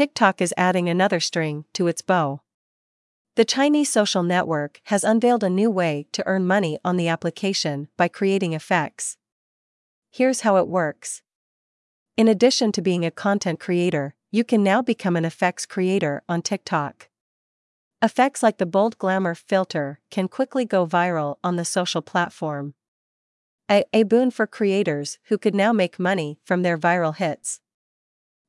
TikTok is adding another string to its bow. The Chinese social network has unveiled a new way to earn money on the application by creating effects. Here's how it works. In addition to being a content creator, you can now become an effects creator on TikTok. Effects like the bold glamour filter can quickly go viral on the social platform. A, a boon for creators who could now make money from their viral hits.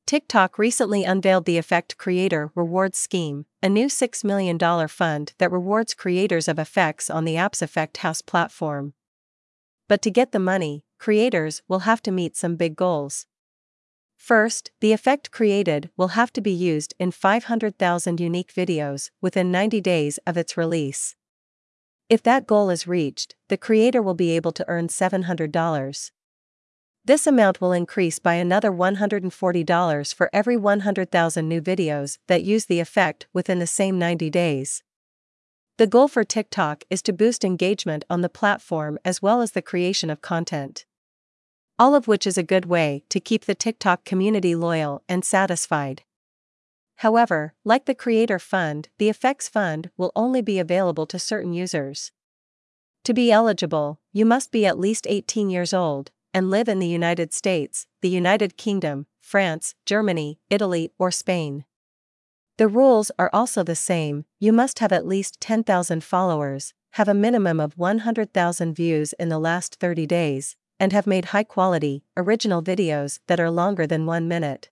TikTok recently unveiled the Effect Creator Rewards Scheme, a new $6 million fund that rewards creators of effects on the app's Effect House platform. But to get the money, creators will have to meet some big goals. First, the effect created will have to be used in 500,000 unique videos within 90 days of its release. If that goal is reached, the creator will be able to earn $700. This amount will increase by another $140 for every 100,000 new videos that use the effect within the same 90 days. The goal for TikTok is to boost engagement on the platform as well as the creation of content. All of which is a good way to keep the TikTok community loyal and satisfied. However, like the Creator Fund, the Effects Fund will only be available to certain users. To be eligible, you must be at least 18 years old, and live in the United States, the United Kingdom, France, Germany, Italy, or Spain. The rules are also the same you must have at least 10,000 followers, have a minimum of 100,000 views in the last 30 days, and have made high quality, original videos that are longer than one minute.